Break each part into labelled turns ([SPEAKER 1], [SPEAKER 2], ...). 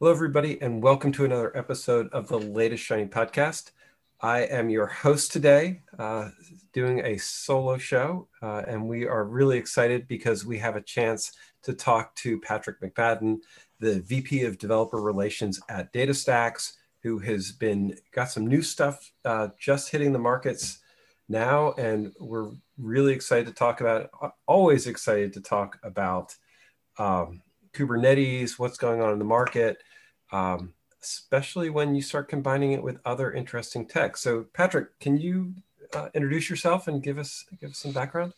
[SPEAKER 1] Hello, everybody, and welcome to another episode of the latest Shiny podcast. I am your host today, uh, doing a solo show, uh, and we are really excited because we have a chance to talk to Patrick McFadin, the VP of Developer Relations at DataStax, who has been got some new stuff uh, just hitting the markets now, and we're really excited to talk about. Always excited to talk about um, Kubernetes, what's going on in the market, um, especially when you start combining it with other interesting tech. So, Patrick, can you uh, introduce yourself and give us give us some background?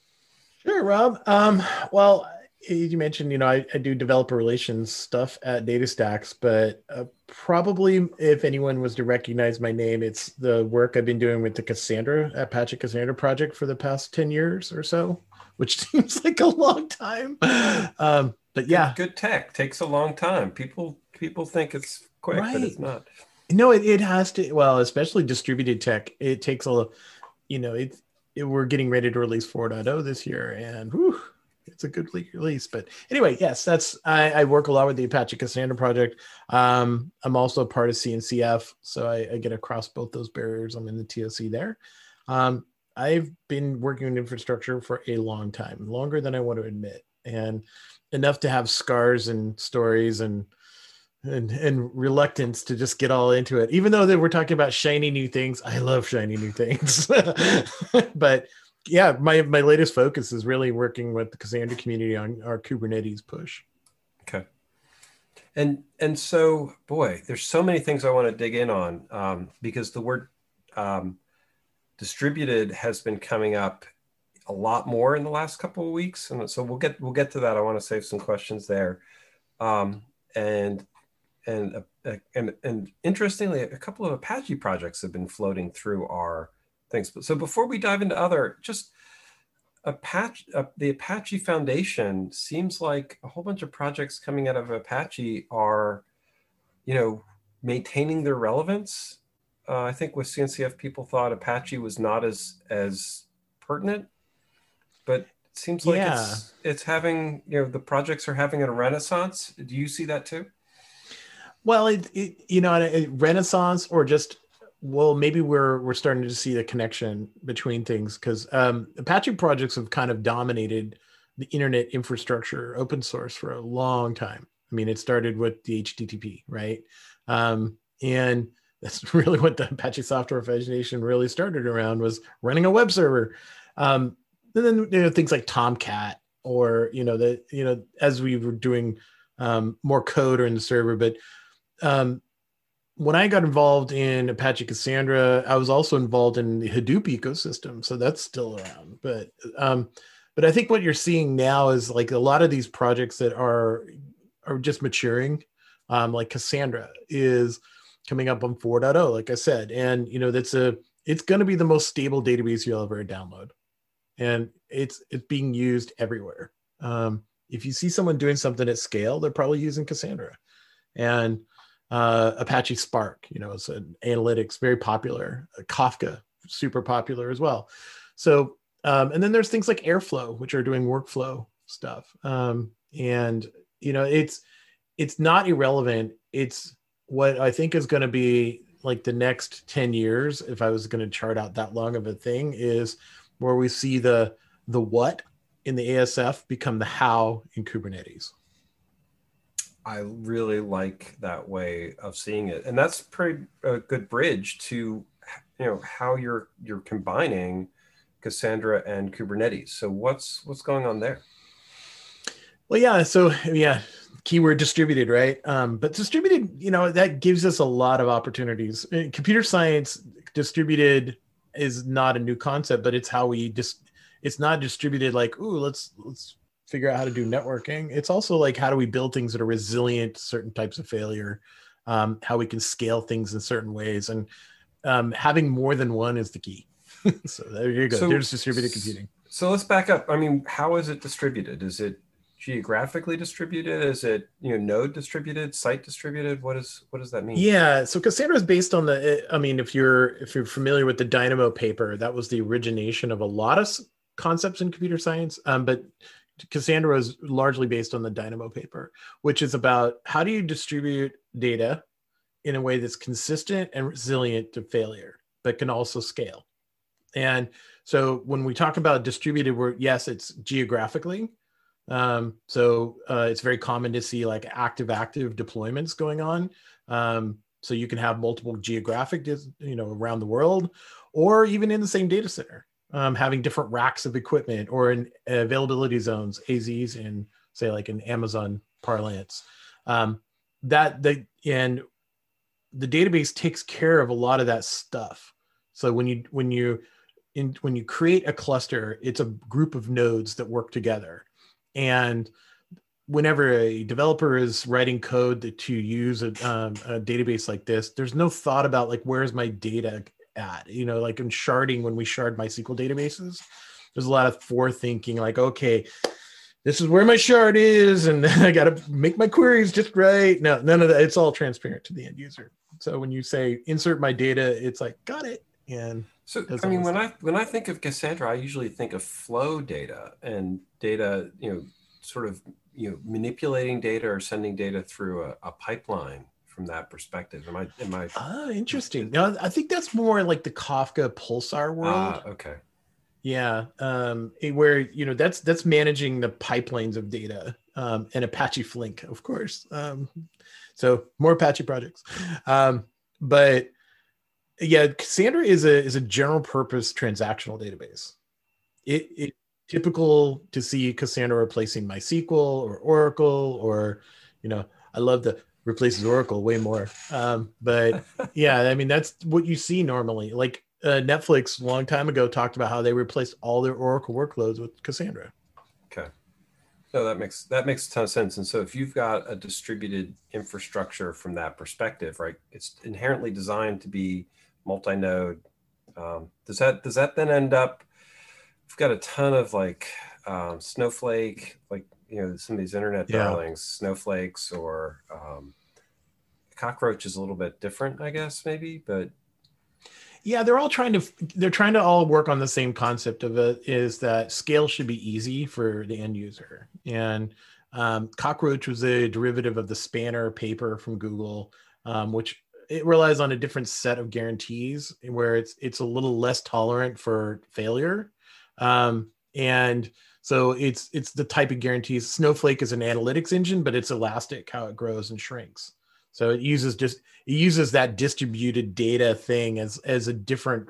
[SPEAKER 2] Sure, Rob. Um, well, you mentioned, you know, I, I, do developer relations stuff at DataStax, but uh, probably if anyone was to recognize my name, it's the work I've been doing with the Cassandra at Apache Cassandra project for the past 10 years or so, which seems like a long time. Um, but yeah,
[SPEAKER 1] good, good, tech takes a long time. People people think it's quick, right. but it's not.
[SPEAKER 2] No, it, it has to. Well, especially distributed tech, it takes a, you know, it's it, we're getting ready to release 4.0 this year, and whew, it's a good release. But anyway, yes, that's I, I, work a lot with the Apache Cassandra project. Um, I'm also part of CNCF, so I, I, get across both those barriers. I'm in the TOC there. Um, I've been working in infrastructure for a long time, longer than I want to admit, and enough to have scars and stories and and and reluctance to just get all into it. Even though that we're talking about shiny new things, I love shiny new things. but yeah, my my latest focus is really working with the Cassandra community on our Kubernetes push.
[SPEAKER 1] Okay. And and so, boy, there's so many things I want to dig in on um, because the word um, distributed has been coming up a lot more in the last couple of weeks, and so we'll get we'll get to that. I want to save some questions there, um, and and uh, and and interestingly, a couple of Apache projects have been floating through our things. So before we dive into other, just Apache, uh, the Apache Foundation seems like a whole bunch of projects coming out of Apache are, you know, maintaining their relevance. Uh, I think with CNCF, people thought Apache was not as as pertinent, but it seems like yeah. it's it's having you know the projects are having a renaissance. Do you see that too?
[SPEAKER 2] Well, it, it you know, a renaissance or just well maybe we're we're starting to see the connection between things because um, apache projects have kind of dominated the internet infrastructure open source for a long time. I mean it started with the http right? Um, and that's really what the apache software foundation really started around was running a web server. Um, and then you know things like tomcat or you know that you know as we were doing um, more code or in the server but um, when I got involved in Apache Cassandra, I was also involved in the Hadoop ecosystem, so that's still around. But um, but I think what you're seeing now is like a lot of these projects that are are just maturing, um, like Cassandra is coming up on 4.0, like I said, and you know that's a it's going to be the most stable database you'll ever download, and it's it's being used everywhere. Um, if you see someone doing something at scale, they're probably using Cassandra, and uh, Apache Spark, you know, it's an analytics very popular. Uh, Kafka, super popular as well. So, um, and then there's things like Airflow, which are doing workflow stuff. Um, and you know, it's it's not irrelevant. It's what I think is going to be like the next 10 years if i was going to chart out that long of a thing is where we see the the what in the asf become the how in kubernetes
[SPEAKER 1] I really like that way of seeing it, and that's pretty a good bridge to you know how you're you're combining Cassandra and Kubernetes. So what's what's going on there?
[SPEAKER 2] Well, yeah. So yeah, keyword distributed, right? Um, but distributed, you know, that gives us a lot of opportunities. Uh, computer science, distributed is not a new concept, but it's how we just. It's not distributed like, ooh, let's let's figure out how to do networking. It's also like how do we build things that are resilient to certain types of failure, um, how we can scale things in certain ways, and um, having more than one is the key. so there you go. So, There's distributed computing.
[SPEAKER 1] So let's back up. I mean, how is it distributed? Is it geographically distributed? Is it you know node distributed, site distributed? What is what does that mean?
[SPEAKER 2] Yeah, so Cassandra is based on the. I mean, if you're if you're familiar with the Dynamo paper, that was the origination of a lot of concepts in computer science. Um, but Cassandra is largely based on the Dynamo paper, which is about how do you distribute data in a way that's consistent and resilient to failure, but can also scale. And so when we talk about distributed, we're yes, it's geographically. Um, so uh, it's very common to see like active active deployments going on. Um, so you can have multiple geographic, you know, around the world, or even in the same data center, um, having different racks of equipment or in availability zones, AZs in say like in Amazon parlance. Um, that the and the database takes care of a lot of that stuff. So when you when you in when you create a cluster, it's a group of nodes that work together. And whenever a developer is writing code to use a, um, a, database like this, there's no thought about like where's my data at. You know, like in sharding when we shard MySQL databases, there's a lot of forethinking. Like, okay, this is where my shard is, and I got to make my queries just right. No, none of that. It's all transparent to the end user. So when you say insert my data, it's like got it. And
[SPEAKER 1] so I mean, when I when I think of Cassandra, I usually think of flow data and data, you know, sort of you know manipulating data or sending data through a, a pipeline from that perspective. Am I am I?
[SPEAKER 2] Ah, interesting. No, I think that's more like the Kafka Pulsar world. Ah,
[SPEAKER 1] okay.
[SPEAKER 2] Yeah, um, where you know that's that's managing the pipelines of data um, and Apache Flink, of course. Um, so more Apache projects, um, but yeah, Cassandra is a is a general purpose transactional database. It, it typical to see Cassandra replacing MySQL or Oracle or you know I love the replaces Oracle way more. Um, but yeah, I mean that's what you see normally. Like uh, Netflix a long time ago talked about how they replaced all their Oracle workloads with Cassandra.
[SPEAKER 1] Okay. No, that makes that makes a ton of sense. And so if you've got a distributed infrastructure from that perspective, right, it's inherently designed to be multi-node. Um, does that does that then end up? We've got a ton of like um, Snowflake, like you know some of these internet yeah. darlings, snowflakes or um, cockroach is a little bit different, I guess maybe, but
[SPEAKER 2] yeah they're all trying to they're trying to all work on the same concept of it is that scale should be easy for the end user and um, cockroach was a derivative of the spanner paper from google um, which it relies on a different set of guarantees where it's it's a little less tolerant for failure um, and so it's it's the type of guarantees snowflake is an analytics engine but it's elastic how it grows and shrinks so it uses just it uses that distributed data thing as as a different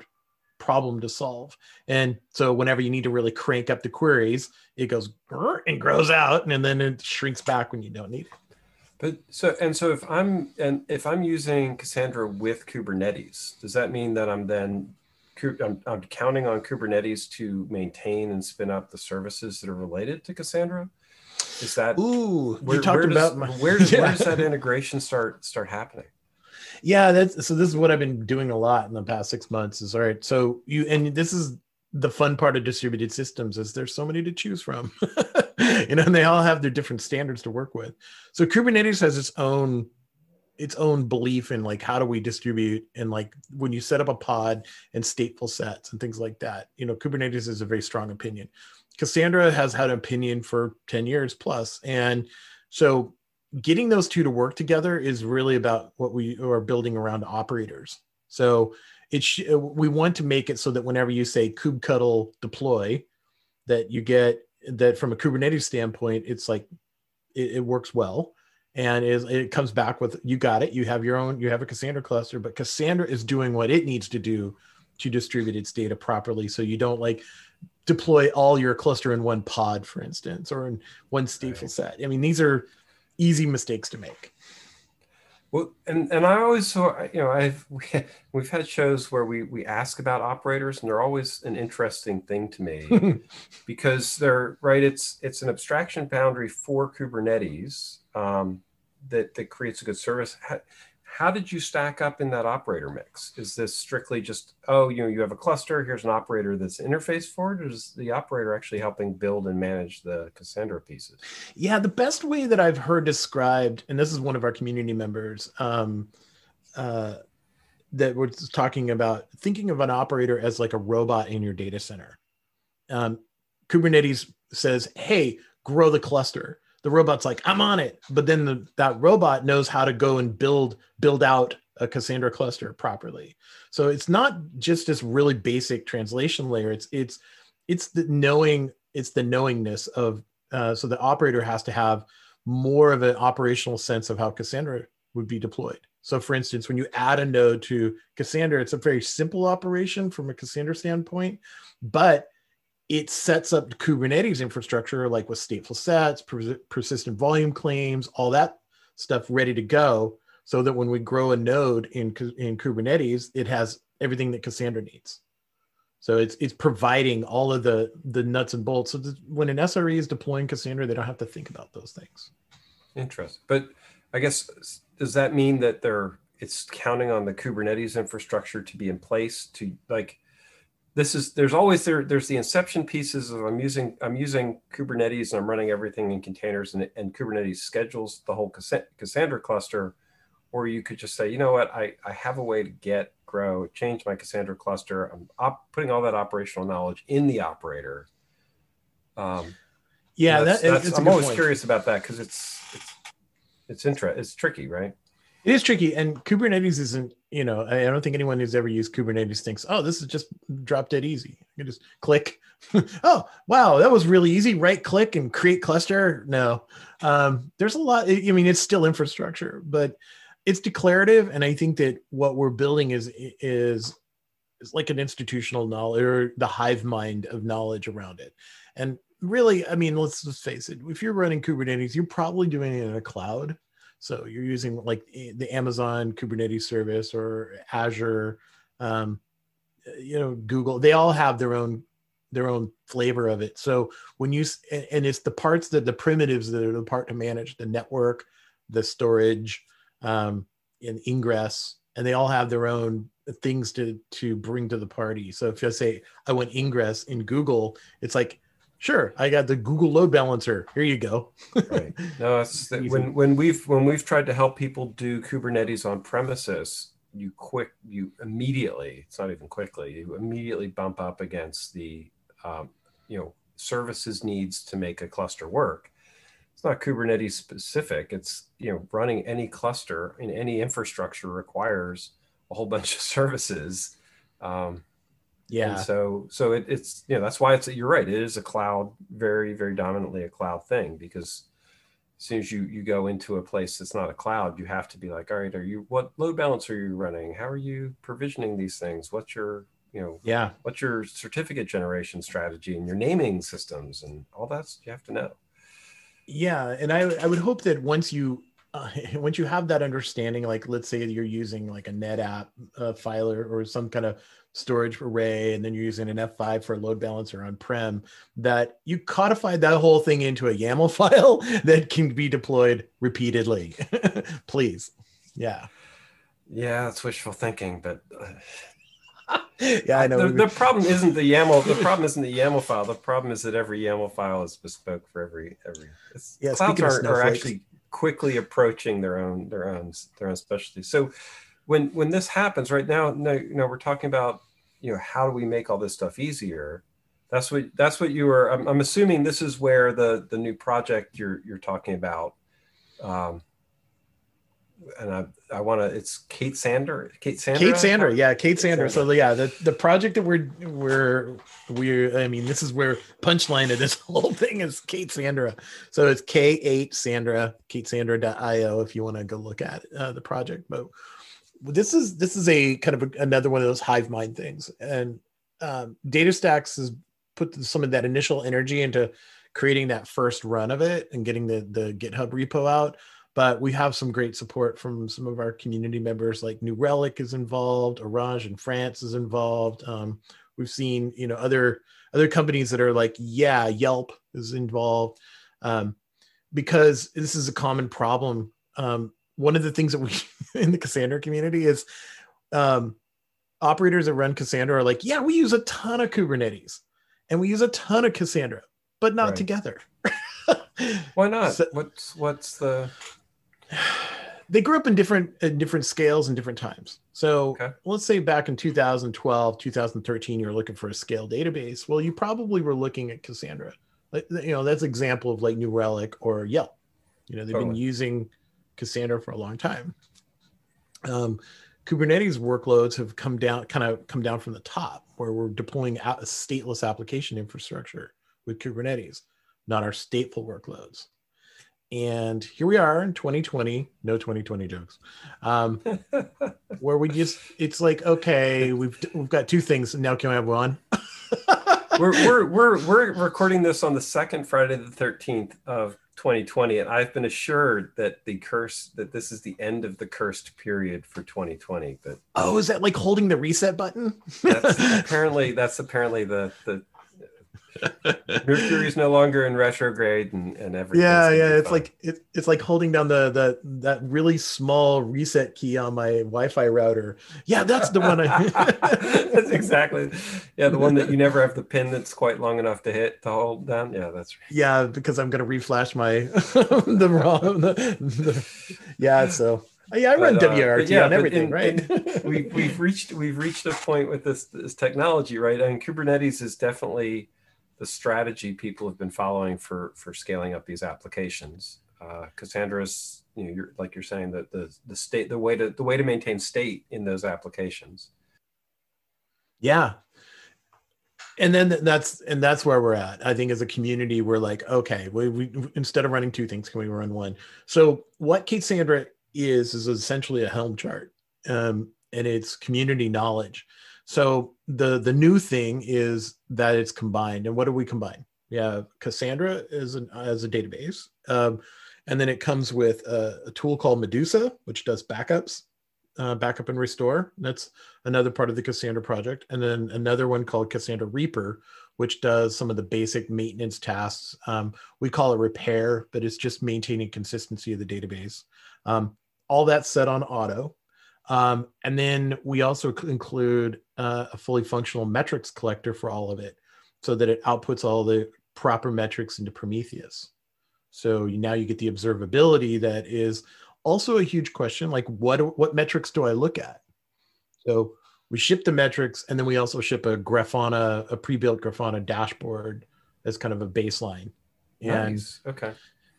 [SPEAKER 2] problem to solve. And so whenever you need to really crank up the queries, it goes and grows out, and then it shrinks back when you don't need it.
[SPEAKER 1] But so and so if I'm and if I'm using Cassandra with Kubernetes, does that mean that I'm then I'm, I'm counting on Kubernetes to maintain and spin up the services that are related to Cassandra? Is that
[SPEAKER 2] ooh? Where, you talked where does, about
[SPEAKER 1] my, where does yeah. where does that integration start start happening?
[SPEAKER 2] Yeah, that's so. This is what I've been doing a lot in the past six months. Is all right. So you and this is the fun part of distributed systems is there's so many to choose from, you know, and they all have their different standards to work with. So Kubernetes has its own its own belief in like how do we distribute and like when you set up a pod and stateful sets and things like that you know kubernetes is a very strong opinion Cassandra has had an opinion for 10 years. And so getting those two to work together is really about what we are building around operators. So it sh- uh, we want to make it so that whenever you say kubectl deploy, that you get that from a Kubernetes standpoint, it's like it, it works well. And it, it comes back with you got it. You have your own, you have a Cassandra cluster, but Cassandra is doing what it needs to do to distribute its data properly. So you don't like deploy all your cluster in one pod, for instance, or in one stateful right. set. I mean, these are easy mistakes to make.
[SPEAKER 1] Well, and, and I always so you know I've we've had shows where we we ask about operators and they're always an interesting thing to me because they're right. It's it's an abstraction boundary for Kubernetes um, that that creates a good service how did you stack up in that operator mix? Is this strictly just, oh, you know, you have a cluster, here's an operator that's interface for it, or is the operator actually helping build and manage the Cassandra pieces?
[SPEAKER 2] Yeah, the best way that I've heard described, and this is one of our community members, um, uh, that we're talking about thinking of an operator as like a robot in your data center. Um, Kubernetes says, hey, grow the cluster. The robot's like, I'm on it. But then the, that robot knows how to go and build build out a Cassandra cluster properly. So it's not just this really basic translation layer. It's it's it's the knowing it's the knowingness of uh, so the operator has to have more of an operational sense of how Cassandra would be deployed. So, for instance, when you add a node to Cassandra, it's a very simple operation from a Cassandra standpoint, but it sets up Kubernetes infrastructure like with stateful sets, persistent volume claims, all that stuff ready to go, so that when we grow a node in in Kubernetes, it has everything that Cassandra needs. So it's it's providing all of the the nuts and bolts. So when an SRE is deploying Cassandra, they don't have to think about those things.
[SPEAKER 1] Interesting, but I guess does that mean that they're it's counting on the Kubernetes infrastructure to be in place to like this is there's always there there's the inception pieces of I'm using I'm using Kubernetes and I'm running everything in containers and, and Kubernetes schedules the whole Cassandra cluster or you could just say you know what I, I have a way to get grow change my Cassandra cluster I'm op- putting all that operational knowledge in the operator
[SPEAKER 2] um, yeah that's,
[SPEAKER 1] that, that's, I'm always point. curious about that because it's it's it's interesting. It's tricky, right?
[SPEAKER 2] It is tricky, and Kubernetes isn't. You know, I don't think anyone who's ever used Kubernetes thinks, "Oh, this is just drop dead easy. You can just click. oh, wow, that was really easy. Right click and create cluster." No, um, there's a lot. I mean, it's still infrastructure, but it's declarative, and I think that what we're building is is is like an institutional knowledge or the hive mind of knowledge around it, and really, I mean, let's just face it. If you're running Kubernetes, you're probably doing it in a cloud. So you're using like the Amazon Kubernetes service or Azure, um, you know, Google. They all have their own their own flavor of it. So when you and it's the parts that the primitives that are the part to manage the network, the storage, um, and ingress, and they all have their own things to to bring to the party. So if I say I want ingress in Google, it's like sure i got the google load balancer. Here you go.
[SPEAKER 1] Right. No it's when when we've when we've tried to help people do kubernetes on premises you quick you immediately it's not even quickly you immediately bump up against the um, you know services needs to make a cluster work. It's not kubernetes specific. It's you know running any cluster in any infrastructure requires a whole bunch of services. Um,
[SPEAKER 2] yeah.
[SPEAKER 1] And so so it, it's you know that's why it's you're right. It is a cloud, very very dominantly a cloud thing because as soon as you you go into a place that's not a cloud, you have to be like, all right, are you what load balance are you running? How are you provisioning these things? What's your you know
[SPEAKER 2] yeah
[SPEAKER 1] what's your certificate generation strategy and your naming systems and all that's you have to know
[SPEAKER 2] yeah and i i would hope that once you uh, once you have that understanding like let's say you're using like a netapp uh, filer or some kind of storage array and then you're using an F5 for a load balancer on prem, that you codified that whole thing into a YAML file that can be deployed repeatedly. Please. Yeah.
[SPEAKER 1] Yeah, that's wishful thinking, but
[SPEAKER 2] yeah, I know.
[SPEAKER 1] The, the, problem isn't the YAML. The problem isn't the YAML file. The problem is that every YAML file is bespoke for every every.
[SPEAKER 2] yeah,
[SPEAKER 1] clouds are, are actually quickly approaching their own their own their own specialty. So when when this happens right now, no, you know, we're talking about you know how do we make all this stuff easier? That's what that's what you were. I'm, I'm assuming this is where the the new project you're you're talking about. Um, and I I want to. It's Kate Sander. Kate Sander.
[SPEAKER 2] Kate Sander. Yeah, Kate, Kate Sander. Sander. So yeah, the the project that we're we're we're. I mean, this is where punchline of this whole thing is K8ssandra. So it's K eight Sandra. K8ssandra.io if you want to go look at uh, the project. But this is this is a kind of a, another one of those hive mind things. And um, DataStax has put some of that initial energy into creating that first run of it and getting the the github repo out. But we have some great support from some of our community members like new relic is involved orange in france is involved. Um, we've seen you know other other companies that are like yeah yelp is involved. Um, because this is a common problem. Um, one of the things that we in the Cassandra community is um, operators that run Cassandra are like, yeah, we use a ton of Kubernetes and we use a ton of Cassandra, but not right. together.
[SPEAKER 1] Why not? So, what's what's the
[SPEAKER 2] they grew up in different in different scales and different times. So okay. let's say back in 2012, 2013, you're looking for a scale database. Well, you probably were looking at Cassandra like, you know, that's example of like New Relic or Yelp. You know, they've totally. been using Cassandra for a long time. Um, Kubernetes workloads have come down, kind of come down from the top, where we're deploying out a stateless application infrastructure with Kubernetes, not our stateful workloads. And here we are in 2020, no 2020 jokes, um, where we just, it's like, okay, we've, we've got two things. Now can I have one?
[SPEAKER 1] we're, we're, we're, we're recording this on the second Friday, the 13th of 2020 and i've been assured that the curse that this is the end of the cursed period for 2020 but
[SPEAKER 2] oh is that like holding the reset button?
[SPEAKER 1] That's apparently that's apparently the the Mercury is no longer in retrograde and, and everything.
[SPEAKER 2] Yeah, yeah. It's fun. like it, it's like holding down the the that really small reset key on my Wi-Fi router. Yeah, that's the one I
[SPEAKER 1] That's exactly yeah, the one that you never have the pin that's quite long enough to hit to hold down. Yeah, that's right.
[SPEAKER 2] Yeah, because I'm gonna reflash my the wrong the, the, yeah, so yeah, I run but, uh, WRT yeah, on everything, in, right?
[SPEAKER 1] In, we, we've reached we've reached a point with this this technology, right? I mean, Kubernetes is definitely the strategy people have been following for for scaling up these applications. Uh, K8ssandra's, you know, you're, like you're saying that the the state the way to the way to maintain state in those applications.
[SPEAKER 2] Yeah, and then that's and that's where we're at. I think as a community, we're like, okay, we, we instead of running two things, can we run one? So what Cassandra is is essentially a Helm chart, um, and it's community knowledge. So the the new thing is that it's combined. And what do we combine? Yeah, Cassandra is an, as a database, um, and then it comes with a, a, tool called Medusa, which does backups, uh, backup and restore. That's another part of the Cassandra project, and then another one called Cassandra Reaper, which does some of the basic maintenance tasks. Um, we call it repair, but it's just maintaining consistency of the database. Um, all that's set on auto. Um, and then we also include uh, a fully functional metrics collector for all of it so that it outputs all the proper metrics into Prometheus. So now you get the observability that is also a huge question like what what metrics do I look at? So we ship the metrics and then we also ship a Grafana a pre-built Grafana dashboard as kind of a baseline.
[SPEAKER 1] Nice. And okay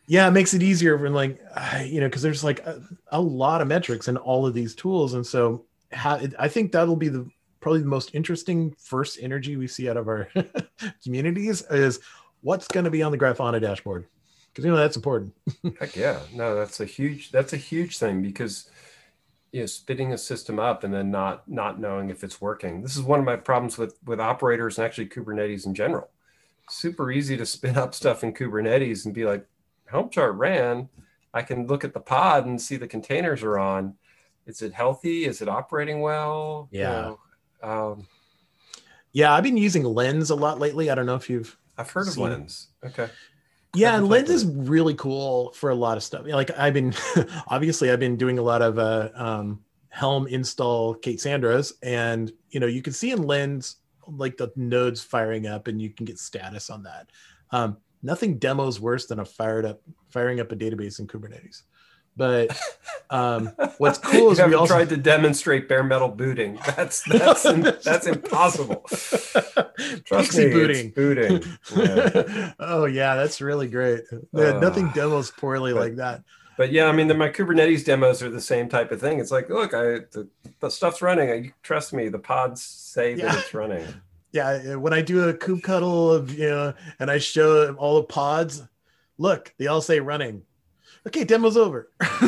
[SPEAKER 2] yeah it makes it easier when like you know because there's like a, a, lot of metrics in all of these tools. And so how, i think that'll be the probably the most interesting first energy we see out of our communities is what's going to be on the grafana dashboard. Because you know that's important.
[SPEAKER 1] Heck yeah. No that's a huge that's a huge thing because you know spitting a system up and then not not knowing if it's working. This is one of my problems with with operators and actually kubernetes in general. Super easy to spin up stuff in kubernetes and be like Helm chart ran, I can look at the pod and see the containers are on. Is it healthy? Is it operating well?
[SPEAKER 2] Yeah. You know, um, yeah, I've been using Lens a lot lately. I don't know if you've.
[SPEAKER 1] I've heard of Lens. Okay.
[SPEAKER 2] Yeah, and Lens is really cool for a lot of stuff. Like I've been, obviously, I've been doing a lot of uh, um, Helm install K8ssandra's, and you know you can see in Lens like the nodes firing up, and you can get status on that. Um, nothing demos worse than a fired up firing up a database in Kubernetes. But um, what's cool is
[SPEAKER 1] we also tried to demonstrate bare metal booting. That's that's that's impossible. Trust PXE me, booting. booting.
[SPEAKER 2] Yeah. oh yeah, that's really great. Uh, nothing demos poorly but, like that.
[SPEAKER 1] But yeah, I mean, the, my Kubernetes demos are the same type of thing. It's like, look, I the, the stuff's running. I, trust me, the pods say yeah. that it's running
[SPEAKER 2] yeah, when I do a kubectl of you know, and I show all the pods, look, they all say running. Okay, demo's over.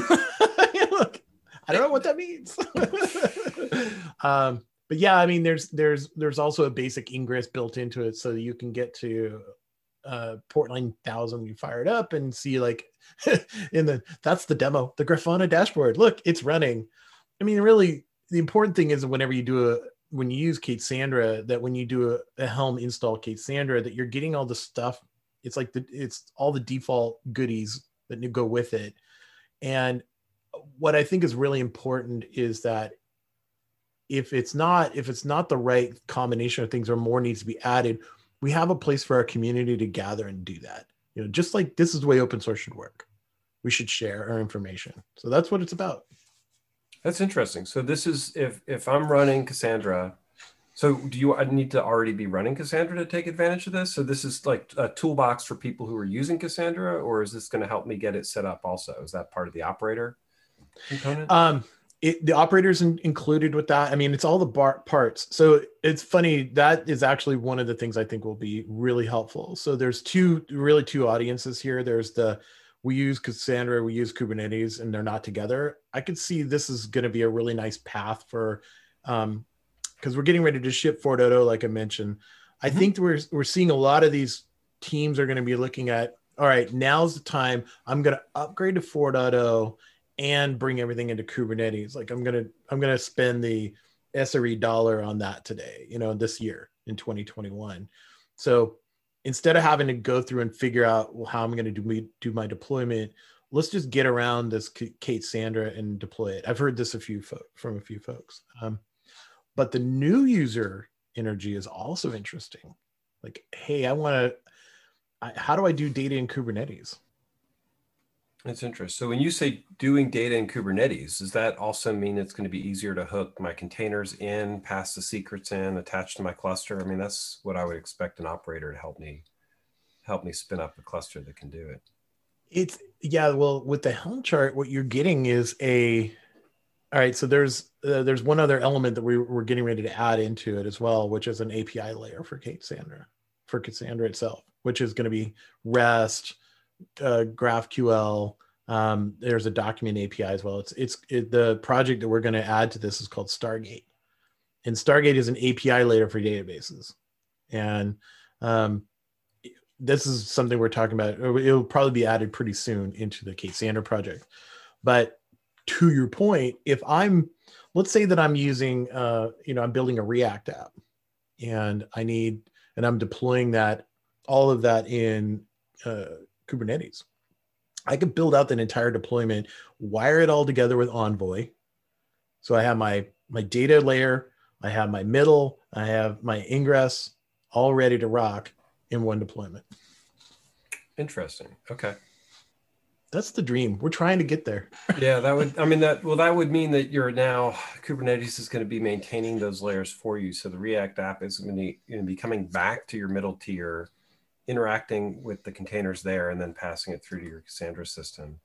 [SPEAKER 2] look, I don't know what that means. um, but yeah, I mean, there's there's there's also a basic ingress built into it, so that you can get to uh, port 9000 you fire it up and see like in the that's the demo, the Grafana dashboard. Look, it's running. I mean, really, the important thing is whenever you do a when you use K8ssandra, that when you do a, a Helm install K8ssandra, that you're getting all the stuff. It's like the it's all the default goodies that go with it. And what I think is really important is that if it's not if it's not the right combination of things or more needs to be added, we have a place for our community to gather and do that. You know, just like this is the way open source should work. We should share our information. So that's what it's about.
[SPEAKER 1] That's interesting. So this is if if I'm running Cassandra So do you need to already be running Cassandra to take advantage of this? So this is like a toolbox for people who are using Cassandra, or is this going to help me get it set up also? Is that part of the operator component?
[SPEAKER 2] Um, it, the operators in, included with that. I mean, it's all the bar, parts. So it's funny. That is actually one of the things I think will be really helpful. So there's two, really two audiences here. There's the, we use Cassandra, we use Kubernetes, and they're not together. I could see this is going to be a really nice path for, um, because we're getting ready to ship 4.0, like I mentioned. I mm-hmm. think we're we're seeing a lot of these teams are going to be looking at. All right, now's the time. I'm going to upgrade to 4.0 and bring everything into Kubernetes. Like I'm gonna I'm gonna spend the SRE dollar on that today. You know, this year in 2021. So instead of having to go through and figure out well, how I'm going to do me do my deployment, let's just get around this K8ssandra and deploy it. I've heard this a few fo- from a few folks. Um, but the new user energy is also interesting. Like, hey, I want to, how do I do data in Kubernetes?
[SPEAKER 1] That's interesting. So when you say doing data in Kubernetes, does that also mean it's going to be easier to hook my containers in, pass the secrets in, attach to my cluster? I mean, that's what I would expect an operator to help me help me spin up a cluster that can do it.
[SPEAKER 2] It's yeah, well, with the Helm chart, what you're getting is a all right, so there's uh, there's one other element that we, we're getting ready to add into it as well, which is an API layer for Cassandra, for Cassandra itself, which is going to be REST, uh, GraphQL. Um, there's a document API as well. It's it's it, the project that we're going to add to this is called Stargate, and Stargate is an API layer for databases, and um, this is something we're talking about. It'll probably be added pretty soon into the Cassandra project, but to your point, if I'm, let's say that I'm using, uh, you know, I'm building a React app and I need, and I'm deploying that, all of that in uh, Kubernetes. I could build out that entire deployment, wire it all together with Envoy. So I have my my data layer, I have my middle, I have my ingress all ready to rock in one deployment.
[SPEAKER 1] Interesting. Okay
[SPEAKER 2] that's the dream. We're trying to get there.
[SPEAKER 1] yeah, that would. I mean, that well, that would mean that you're now Kubernetes is going to be maintaining those layers for you. So the React app is going to, going to be coming back to your middle tier, interacting with the containers there, and then passing it through to your Cassandra system.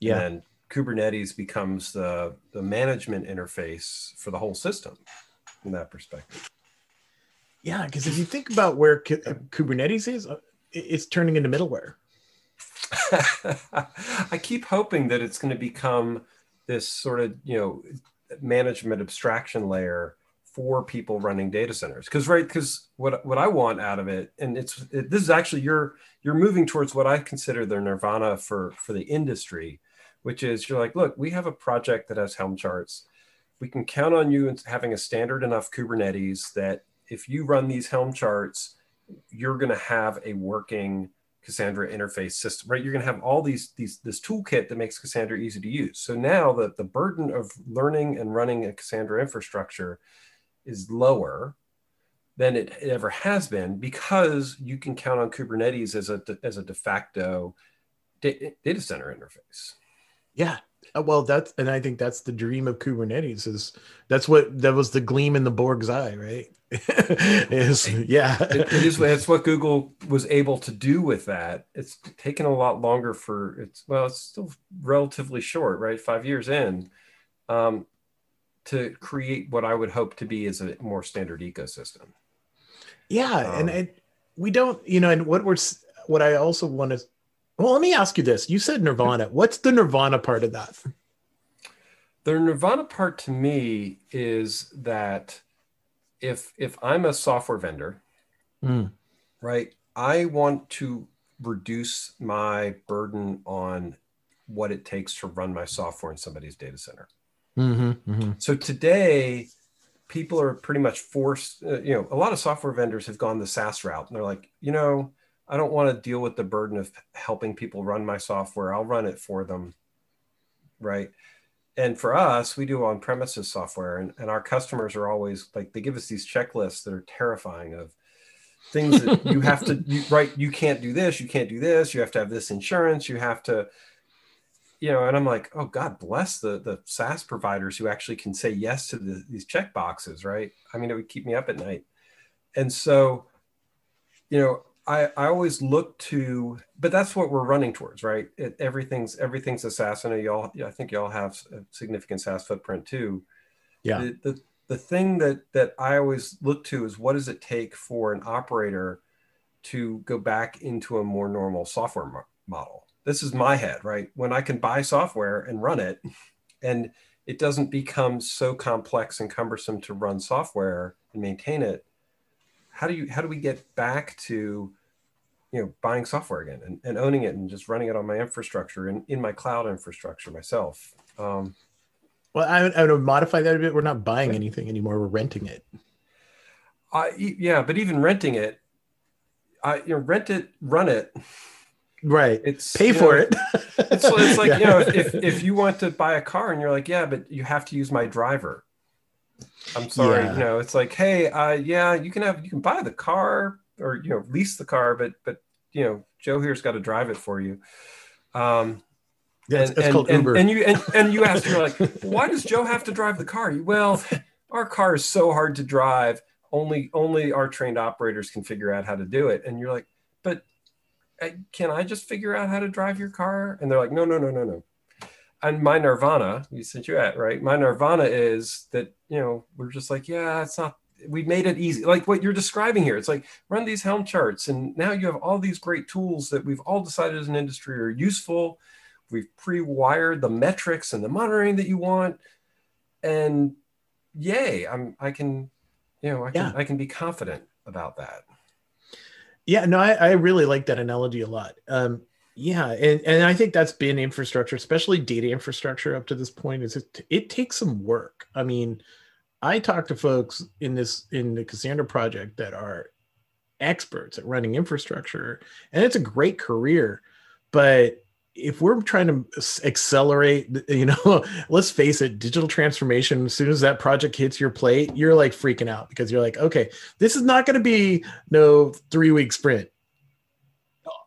[SPEAKER 1] Yeah. And Kubernetes becomes the the management interface for the whole system, from that perspective.
[SPEAKER 2] Yeah, because if you think about where Kubernetes is, uh, it's turning into middleware
[SPEAKER 1] I keep hoping that it's going to become this sort of, you know, management abstraction layer for people running data centers because right because what what i want out of it and it's it, this is actually you're you're moving towards what i consider the nirvana for for the industry which is you're like look we have a project that has helm charts we can count on you having a standard enough kubernetes that if you run these helm charts you're going to have a working Cassandra interface system, right? You're going to have all these these this toolkit that makes Cassandra easy to use. So now that the burden of learning and running a Cassandra infrastructure is lower than it ever has been because you can count on Kubernetes as a as a de facto data center interface.
[SPEAKER 2] Yeah, uh, well, that's and I think that's the dream of Kubernetes. Is that's what that was the gleam in the Borg's eye, right? is yeah,
[SPEAKER 1] it, it is. That's what Google was able to do with that. It's taken a lot longer for it's well, it's still relatively short, right? Five years in, um, to create what I would hope to be as a more standard ecosystem.
[SPEAKER 2] Yeah, um, and it, we don't, you know, and what we're what I also want to well, let me ask you this. You said Nirvana. What's the Nirvana part of that?
[SPEAKER 1] The Nirvana part to me is that if if I'm a software vendor, mm. right, I want to reduce my burden on what it takes to run my software in somebody's data center. Mm-hmm, mm-hmm. So today, people are pretty much forced. Uh, you know, a lot of software vendors have gone the SaaS route, and they're like, you know, I don't want to deal with the burden of helping people run my software. I'll run it for them. Right. And for us, we do on premises software, and, and our customers are always like, they give us these checklists that are terrifying of things that you have to, you, right? You can't do this, you can't do this, you have to have this insurance, you have to, you know, and I'm like, oh God bless the the SaaS providers who actually can say yes to the, these check boxes, right? I mean, it would keep me up at night. And so, you know, I, I always look to, but that's what we're running towards, right? It, everything's everything's a SaaS. I know y'all, I think y'all have a significant SaaS footprint too.
[SPEAKER 2] Yeah.
[SPEAKER 1] The, the, the thing that that I always look to is what does it take for an operator to go back into a more normal software mo- model? This is my head, right? When I can buy software and run it, and it doesn't become so complex and cumbersome to run software and maintain it how do you how do we get back to you know buying software again and, and owning it and just running it on my infrastructure and in my cloud infrastructure myself? Um,
[SPEAKER 2] well I would, I would modify that a bit. We're not buying anything anymore. We're renting it.
[SPEAKER 1] I, yeah but even renting it i you know rent it run it
[SPEAKER 2] right
[SPEAKER 1] it's
[SPEAKER 2] pay for
[SPEAKER 1] know,
[SPEAKER 2] it
[SPEAKER 1] it's, it's like yeah. you know if, if you want to buy a car and you're like yeah but you have to use my driver I'm sorry, yeah. you know, it's like, hey, uh, yeah, you can have you can buy the car or you know lease the car, but but you know Joe here's got to drive it for you. Um,
[SPEAKER 2] yeah, and, it's, it's and, called Uber.
[SPEAKER 1] And, and you and, and you ask, you're like, why does Joe have to drive the car? Well, our car is so hard to drive. Only only our trained operators can figure out how to do it. And you're like, but can I just figure out how to drive your car? And they're like, no, no, no, no, no. And my nirvana you said you at right? My nirvana is that you know we're just like yeah it's not we made it easy. Like what you're describing here it's like run these helm charts and now you have all these great tools that we've all decided as an industry are useful. We've pre-wired the metrics and the monitoring that you want and yay i'm i can you know i can yeah. i can be confident about that
[SPEAKER 2] yeah no i, I really like that analogy a lot um yeah, and, and I think that's been infrastructure, especially data infrastructure up to this point, is it it takes some work. I mean, I talk to folks in this in the Cassandra project that are experts at running infrastructure, and it's a great career. But if we're trying to accelerate, you know, let's face it, digital transformation, as soon as that project hits your plate, you're like freaking out because you're like, okay, this is not going to be no three week sprint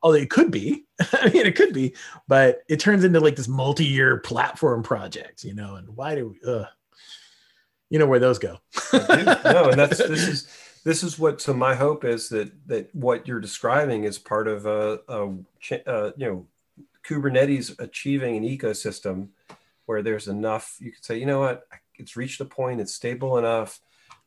[SPEAKER 2] Although it could be. I mean, it could be, but it turns into like this multi-year platform project, you know. And why do we? Uh, you know where those go?
[SPEAKER 1] no, and that's this is this is what. So my hope is that that what you're describing is part of a, a, a uh, you know Kubernetes achieving an ecosystem where there's enough. You could say, you know what, it's reached a point. It's stable enough.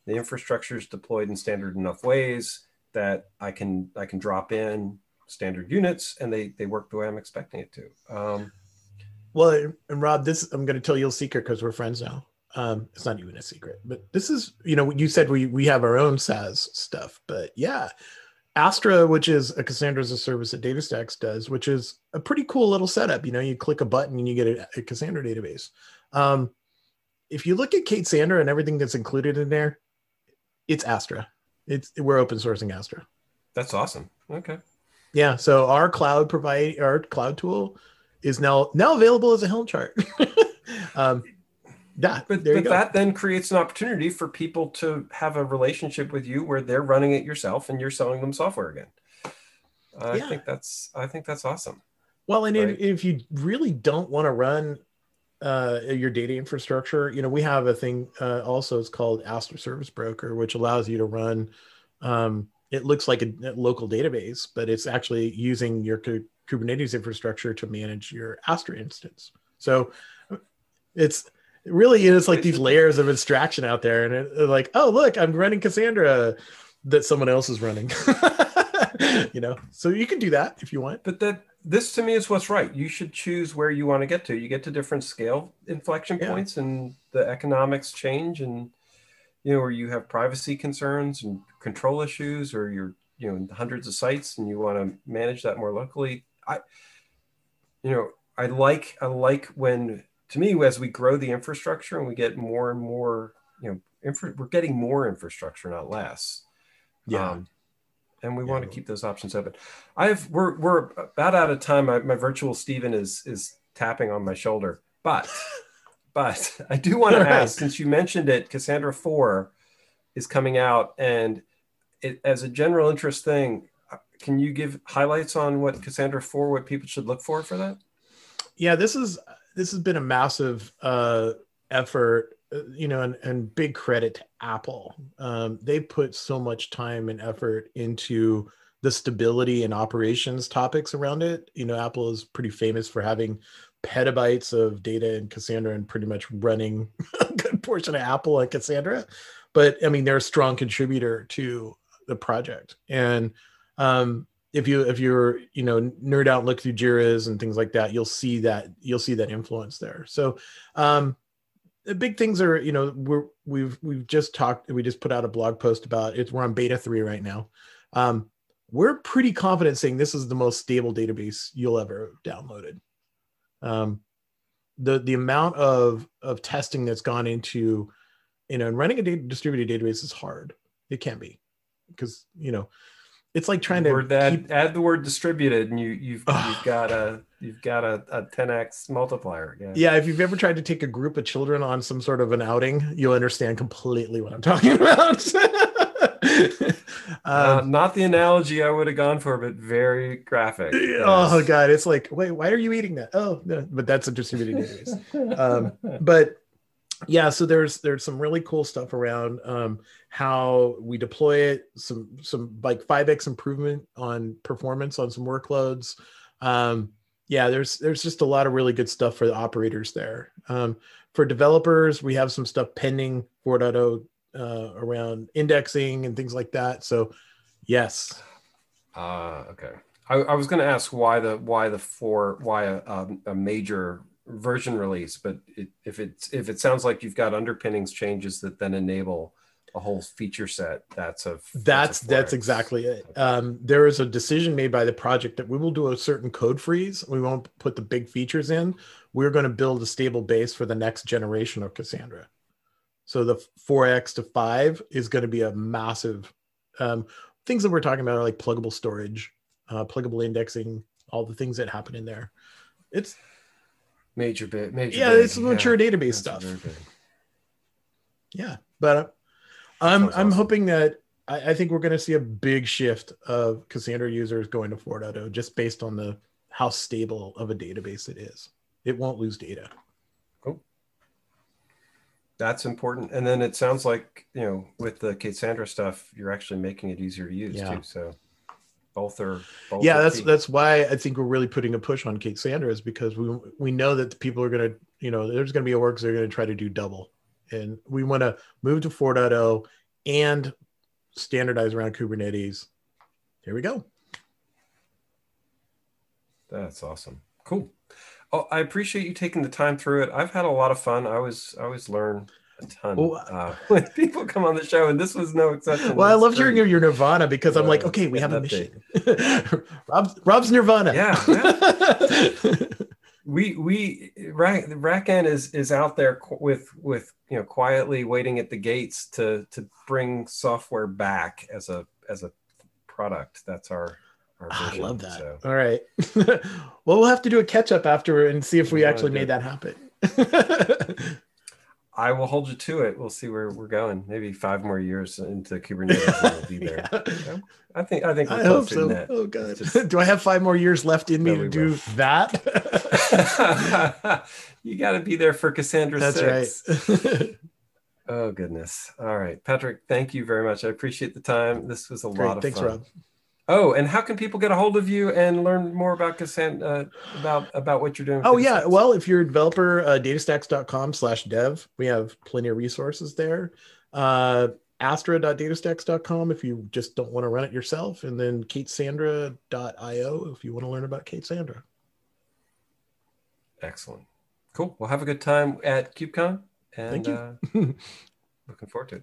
[SPEAKER 1] The infrastructure is deployed in standard enough ways that I can I can drop in standard units and they they work the way I'm expecting it to. Um,
[SPEAKER 2] well, and Rob, this I'm going to tell you a secret because we're friends now. Um, it's not even a secret, but this is you know you said we we have our own SaaS stuff, but yeah, Astra, which is a Cassandra as a service that DataStax does, which is a pretty cool little setup. You know, you click a button and you get a, a Cassandra database. Um, if you look at K8ssandra and everything that's included in there, it's Astra. It's we're open sourcing Astra.
[SPEAKER 1] That's awesome. Okay.
[SPEAKER 2] Yeah. So our cloud provide our cloud tool is now now available as a Helm chart. um, yeah,
[SPEAKER 1] but, but that then creates an opportunity for people to have a relationship with you where they're running it yourself and you're selling them software again. Uh, yeah. I think that's I think that's awesome.
[SPEAKER 2] Well, and right? if, if you really don't want to run uh, your data infrastructure, you know, we have a thing uh, also. It's called Astra Service Broker, which allows you to run um, it looks like a, local database, but it's actually using your Kubernetes infrastructure to manage your Astra instance. So it's it really is like these layers of abstraction out there, and it, uh, like, oh look, I'm running Cassandra that someone else is running. you know, so you can do that if you want.
[SPEAKER 1] But that this to me is what's right. You should choose where you want to get to. You get to different scale inflection yeah. points, and the economics change, and you know, where you have privacy concerns and control issues, or you're, you know, hundreds of sites and you want to manage that more locally. I, you know, I like, I like when, to me, as we grow the infrastructure and we get more and more, you know, infra, we're getting more infrastructure, not less.
[SPEAKER 2] Yeah. Um,
[SPEAKER 1] and we yeah. want to keep those options open. I've we're we're about out of time. My, my virtual Stephen is is tapping on my shoulder, but but I do want to right. ask, since you mentioned it, Cassandra 4 is coming out, and it, as a general interest thing, can you give highlights on what Cassandra 4, what people should look for for that?
[SPEAKER 2] Yeah, this is this has been a massive uh, effort, uh, you know, and, and big credit to Apple. Um, they put so much time and effort into the stability and operations topics around it. You know, Apple is pretty famous for having petabytes of data in Cassandra and pretty much running a good portion of Apple and Cassandra. But I mean, they're a strong contributor to the project. And um, if you if you're you know nerd out look through Jira's and things like that, you'll see that you'll see that influence there. So um, the big things are you know we're we've we've just talked we just put out a blog post about it. We're on beta three right now. Um, we're pretty confident saying this is the most stable database you'll ever downloaded. Um, the the amount of of testing that's gone into you know and running a data, distributed database is hard. It can be because you know it's like trying to
[SPEAKER 1] that keep... add the word distributed and you you've you've got a you've got a, a 10x multiplier
[SPEAKER 2] yeah. Yeah if you've ever tried to take a group of children on some sort of an outing you'll understand completely what i'm talking about.
[SPEAKER 1] Uh, um, not the analogy i would have gone for but very graphic
[SPEAKER 2] yes. oh god it's like wait why are you eating that? Oh no but that's a distributed database um, but yeah so there's there's some really cool stuff around um, how we deploy it some some like 5x improvement on performance on some workloads. Um, yeah there's there's just a lot of really good stuff for the operators there. Um, for developers we have some stuff pending 4.0 uh, around indexing and things like that so yes.
[SPEAKER 1] Uh, okay. I, I was going to ask why the why the four why a, a major version release, but it, if it's if it sounds like you've got underpinnings changes that then enable a whole feature set, that's a
[SPEAKER 2] that's that's, that's exactly it. Um, there is a decision made by the project that we will do a certain code freeze. We won't put the big features in. We're going to build a stable base for the next generation of Cassandra. So the 4x to 5 is going to be a massive um, things that we're talking about are like pluggable storage, uh, pluggable indexing, all the things that happen in there. It's
[SPEAKER 1] major bit major
[SPEAKER 2] yeah big. it's mature yeah. database stuff yeah but uh, i'm i'm awesome. hoping that I, I, think we're going to see a big shift of cassandra users going to 4.0 just based on the how stable of a database it is it won't lose data
[SPEAKER 1] oh that's important and then it sounds like you know with the cassandra stuff you're actually making it easier to use yeah. too so both are both
[SPEAKER 2] yeah
[SPEAKER 1] are
[SPEAKER 2] that's key. that's why i think we're really putting a push on cassandra is because we we know that people are going to you know there's going to be a works they're going to try to do double. And we want to move to 4.0 and standardize around kubernetes. Here we go.
[SPEAKER 1] That's awesome. Cool. Oh i appreciate you taking the time through it. I've had a lot of fun. I always i always learn a ton well, uh, when people come on the show, and this was no exception.
[SPEAKER 2] Well, I love hearing your Nirvana because I'm like, okay, we have a mission. Rob's, Rob's Nirvana.
[SPEAKER 1] Yeah. yeah. we we right RackN is is out there with with you know quietly waiting at the gates to to bring software back as a as a product. That's our
[SPEAKER 2] our ah, vision. I love that. So. All right. well, we'll have to do a catch up after and see if we actually made that happen.
[SPEAKER 1] I will hold you to it. We'll see where we're going. Maybe five more years into Kubernetes, we'll be there. yeah. I think. I think.
[SPEAKER 2] I hope so. That. Oh god. Just, do I have five more years left in me to do will. that?
[SPEAKER 1] you got to be there for Cassandra.
[SPEAKER 2] That's 6. right.
[SPEAKER 1] oh goodness. All right, Patrick. Thank you very much. I appreciate the time. This was a Great. lot of
[SPEAKER 2] Thanks,
[SPEAKER 1] fun.
[SPEAKER 2] Rob.
[SPEAKER 1] Oh, and how can people get a hold of you and learn more about Cassandra, uh, about about what you're doing?
[SPEAKER 2] Oh yeah, well, if you're a developer, uh, datastax.com slash dev, we have plenty of resources there. Uh, astra.datastax.com if you just don't want to run it yourself, and then K8ssandra.io if you want to learn about K8ssandra.
[SPEAKER 1] Excellent. Cool. Well, have a good time at KubeCon. And,
[SPEAKER 2] Thank you.
[SPEAKER 1] uh, looking forward to it.